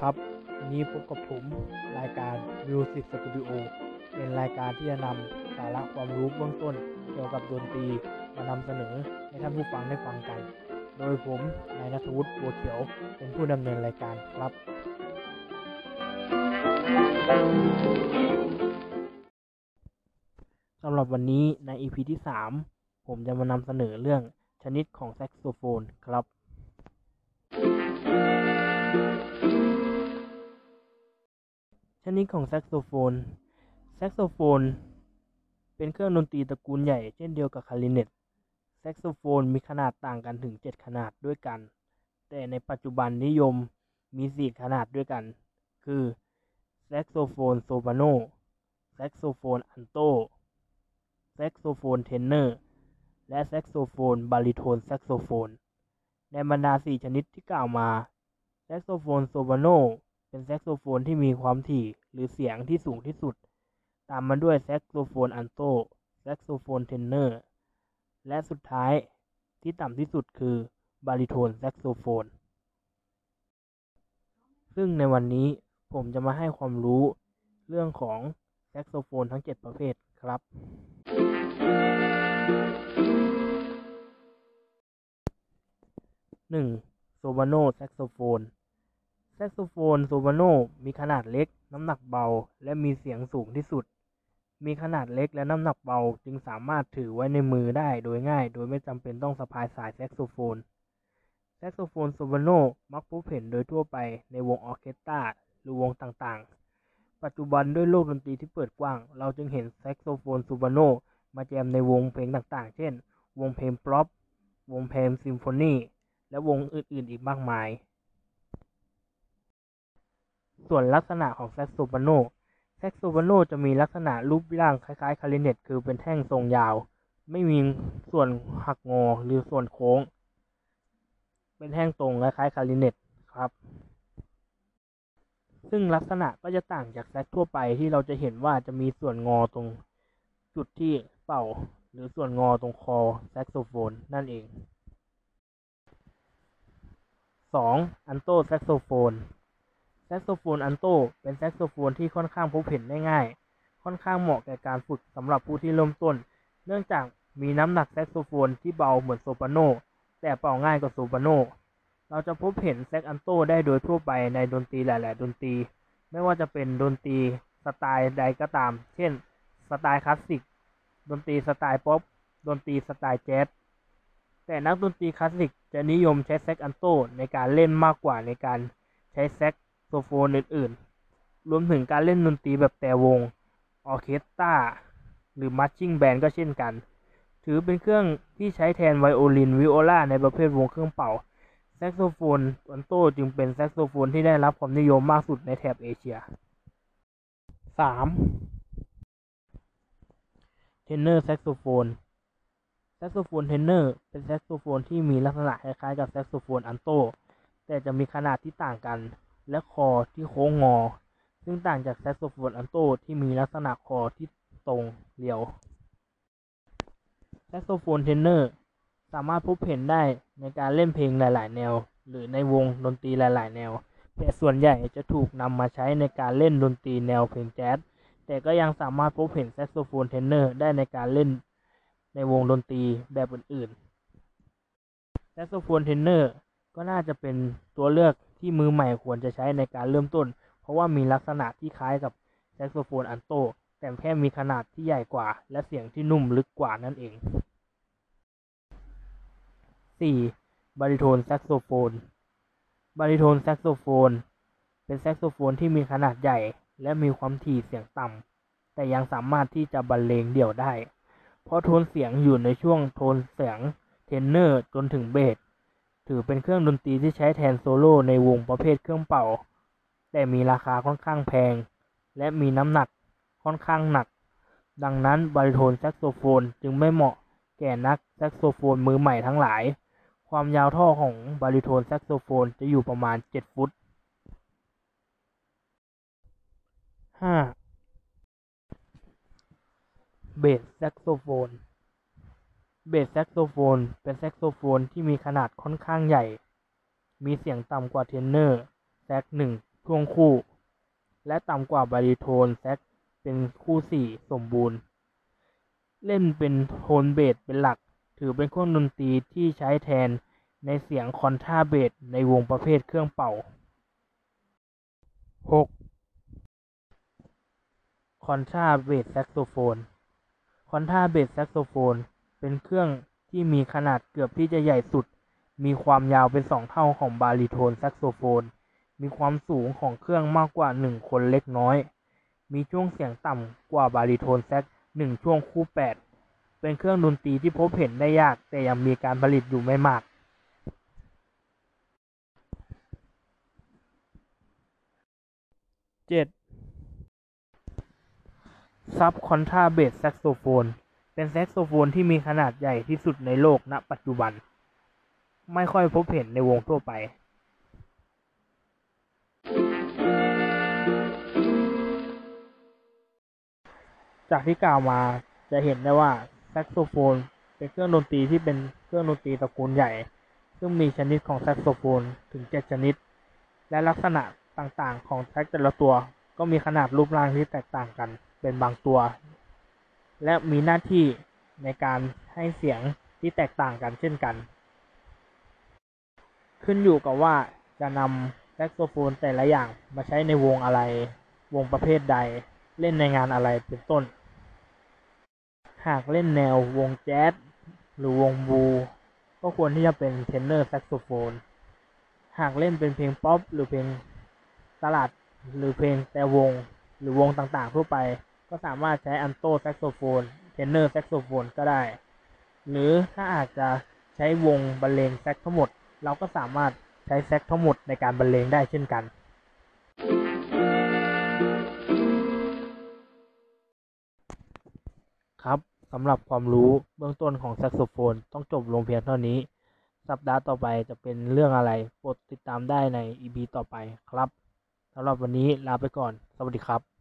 ครับวันนี้พบกับผมรายการ Music Studio เป็นรายการที่จะนำสาระความรู้เบื้องต้น เกี่ยวกับดนตรีมานำเสนอให้ท่านผู้ฟังได้ฟังกัน โดยผมนายนัทวุฒิบัวเขียว เป็นผู้ดำเนินรายการครับ สำหรับวันนี้ใน EP ที่ 3 ผมจะมานำเสนอเรื่องชนิดของแซกโซโฟนครับ นิดของแซกโซโฟน แซกโซโฟน เป็นเครื่องดนตรีตระกูลใหญ่เช่นเดียวกับคลาริเนต แซกโซโฟนมีขนาดต่างกันถึง 7 ขนาดด้วยกัน แต่ในปัจจุบันนิยมมี 4 ขนาดด้วยกัน คือแซกโซโฟนโซปราโน แซกโซโฟนอัลโต แซกโซโฟนเทเนอร์ และแซกโซโฟนบาริโทนแซกโซโฟน ในบรรดา 4 ชนิดที่กล่าวมา แซกโซโฟนโซปราโน เป็นแซกโซโฟนที่มีความถี่หรือเสียงที่สูงที่สุด ตามมาด้วยแซกโซโฟนอัลโตแซกโซโฟนเทเนอร์ และสุดท้ายที่ต่ำที่สุดคือบาริโทนแซกโซโฟน ซึ่งในวันนี้ผมจะมาให้ความรู้เรื่องของแซกโซโฟนทั้ง 7 ประเภทครับ 1. โซปราโนแซกโซโฟน แซกโซโฟนโซปราโนมีขนาดเล็ก น้ำหนักเบา และมีเสียงสูงที่สุด มีขนาดเล็กและน้ำหนักเบา จึงสามารถถือไว้ในมือได้โดยง่าย โดยไม่จำเป็นต้องสะพายสายแซกโซโฟน แซกโซโฟนโซปราโนมักพบเห็นโดยทั่วไปในวงออเคสตราหรือวงต่างๆ ปัจจุบันด้วยโลกดนตรีที่เปิดกว้าง เราจึงเห็นแซกโซโฟนโซปราโนมาแจมในวงเพลงต่างๆ เช่น วงเพลงป๊อปวงเพลงซิมโฟนีและวงอื่นๆ อีกมากมาย ส่วนลักษณะของแซกโซปราโนแซกโซปราโนจะมีลักษณะรูปร่างคล้ายๆคลาริเนตคือเป็นแท่งทรงยาว ไม่มีส่วนหักงอหรือส่วนโค้ง เป็นแท่งตรงคล้ายๆคลาริเนตครับ ซึ่งลักษณะก็จะต่างจากแซกทั่วไปที่เราจะเห็นว่าจะมีส่วนงอตรงจุดที่เป่า หรือส่วนงอตรงคอแซกโซโฟนนั่นเอง 2. อัลโตแซกโซโฟน แซกโซโฟนอัลโตเป็นแซกโซโฟนที่ค่อนข้างพบเห็นได้ง่าย ค่อนข้างเหมาะแก่การฝึกสำหรับผู้ที่เริ่มต้น เนื่องจากมีน้ำหนักแซกโซโฟนที่เบาเหมือนโซปราโน แต่เป่าง่ายกว่าโซปราโน เราจะพบเห็นแซกอัลโตได้โดยทั่วไปในดนตรีหลาย ๆ ดนตรี ไม่ว่าจะเป็นดนตรีสไตล์ใดก็ตาม เช่น สไตล์คลาสสิก ดนตรีสไตล์ป๊อป ดนตรีสไตล์แจ๊ส แต่นักดนตรีคลาสสิกจะนิยมใช้แซกอัลโตในการเล่นมากกว่าในการใช้แซก โซโฟนอื่นๆ รวมถึงการเล่นดนตรีแบบแตรวง ออเคสตราหรือ marching band ก็เช่นกัน ถือเป็นเครื่องที่ใช้แทนไวโอลินวิโอลาในประเภทวงเครื่องเป่า แซกโซโฟนอัลโตจึงเป็นแซกโซโฟนที่ได้รับความนิยมมากสุดในแถบเอเชีย 3. เทนเนอร์แซกโซโฟนแซกโซโฟนเทนเนอร์เป็นแซกโซโฟนที่มีลักษณะคล้ายๆกับแซกโซโฟนอัลโต แต่จะมีขนาดที่ต่างกัน และคอที่โค้งงอ ซึ่งต่างจากแซกโซโฟนอัลโตที่มีลักษณะคอที่ตรงเรียว แซกโซโฟนเทเนอร์สามารถพบเห็นได้ในการเล่นเพลงหลาย ๆ แนว หรือในวงดนตรีหลาย ๆ แนว แต่ส่วนใหญ่จะถูกนำมาใช้ในการเล่นดนตรีแนวเพลงแจ๊ส แต่ก็ยังสามารถพบเห็นแซกโซโฟนเทเนอร์ได้ในการเล่นในวงดนตรีแบบอื่น ๆ แซกโซโฟนเทเนอร์ก็น่าจะเป็นตัวเลือก ที่มือใหม่ควรจะใช้ในการเริ่มต้น เพราะว่ามีลักษณะที่คล้ายกับแซกโซโฟนอัลโต แต่แค่มีขนาดที่ใหญ่กว่า และเสียงที่นุ่มลึกกว่านั่นเอง 4. บาริโทนแซกโซโฟน บาริโทนแซกโซโฟน เป็นแซกโซโฟนที่มีขนาดใหญ่ และมีความถี่เสียงต่ำ แต่ยังสามารถที่จะบรรเลงเดี่ยวได้ เพราะโทนเสียงอยู่ในช่วงโทนเสียงเทเนอร์จนถึงเบส ถือเป็นเครื่องดนตรีที่ใช้แทนโซโล่ในวงประเภทเครื่องเป่า แต่มีราคาค่อนข้างแพง และมีน้ำหนักค่อนข้างหนัก ดังนั้นบาริโทนแซกโซโฟนจึงไม่เหมาะแก่นักแซกโซโฟนมือใหม่ทั้งหลาย ความยาวท่อของบาริโทนแซกโซโฟนจะอยู่ประมาณ 7 ฟุต 5. เบสแซกโซโฟน เบสแซกโซโฟน เป็นแซกโซโฟนที่มีขนาดค่อนข้างใหญ่ มีเสียงต่ำกว่าเทนเนอร์แซกหนึ่งช่วงคู่ และต่ำกว่าบาริโทนแซกเป็นคู่สี่สมบูรณ์ เล่นเป็นโทนเบสเป็นหลัก ถือเป็นเครื่องดนตรีที่ใช้แทนในเสียงคอนทราเบสในวงประเภทเครื่องเป่า 6. คอนทราเบสแซกโซโฟน คอนทราเบสแซกโซโฟน เป็นเครื่องที่มีขนาดเกือบที่จะใหญ่สุด มีความยาวเป็นสองเท่าของบาริโทนแซกโซโฟน มีความสูงของเครื่องมากกว่าหนึ่งคนเล็กน้อย มีช่วงเสียงต่ำกว่าบาริโทนแซกหนึ่งช่วงคู่แปดเป็นเครื่องดนตรีที่พบเห็นได้ยาก แต่ยังมีการผลิตอยู่ไม่มากเจ็ดซับคอนทราเบสแซกโซโฟน เป็นแซกโซโฟนที่มีขนาดใหญ่ที่สุดในโลกณ ปัจจุบัน ไม่ค่อยพบเห็นในวงทั่วไปจากที่กล่าวมาจะเห็นได้ว่าแซกโซโฟนเป็นเครื่องดนตรีที่เป็นเครื่องดนตรีตระกูลใหญ่ ซึ่งมีชนิดของแซกโซโฟนถึงเจ็ดชนิด และลักษณะต่างๆ ของแซกแต่ละตัว ก็มีขนาดรูปร่างที่แตกต่างกัน เป็นบางตัว และมีหน้าที่ในการให้เสียงที่แตกต่างกันเช่นกัน ขึ้นอยู่กับว่าจะนำแซกโซโฟนแต่ละอย่างมาใช้ในวงอะไร วงประเภทใด เล่นในงานอะไรเป็นต้น หากเล่นแนววงแจ๊สหรือวงบลูส์ ก็ควรที่จะเป็นเทนเนอร์แซกโซโฟน หากเล่นเป็นเพลงป๊อปหรือเพลงตลาดหรือเพลงแตรวงหรือวงต่างๆทั่วไป ก็สามารถใช้อัลโตแซกโซโฟนเทนเนอร์แซกโซโฟนก็ได้ หรือถ้าอาจจะใช้วงบรรเลงแซกทั้งหมด เราก็สามารถใช้แซกทั้งหมดในการบรรเลงได้เช่นกัน ครับสำหรับความรู้เบื้องต้นของแซกโซโฟนต้องจบลงเพียงเท่านี้ สัปดาห์ต่อไปจะเป็นเรื่องอะไรโปรดติดตามได้ใน EP ต่อไปครับสำหรับวันนี้ลาไปก่อน สวัสดีครับ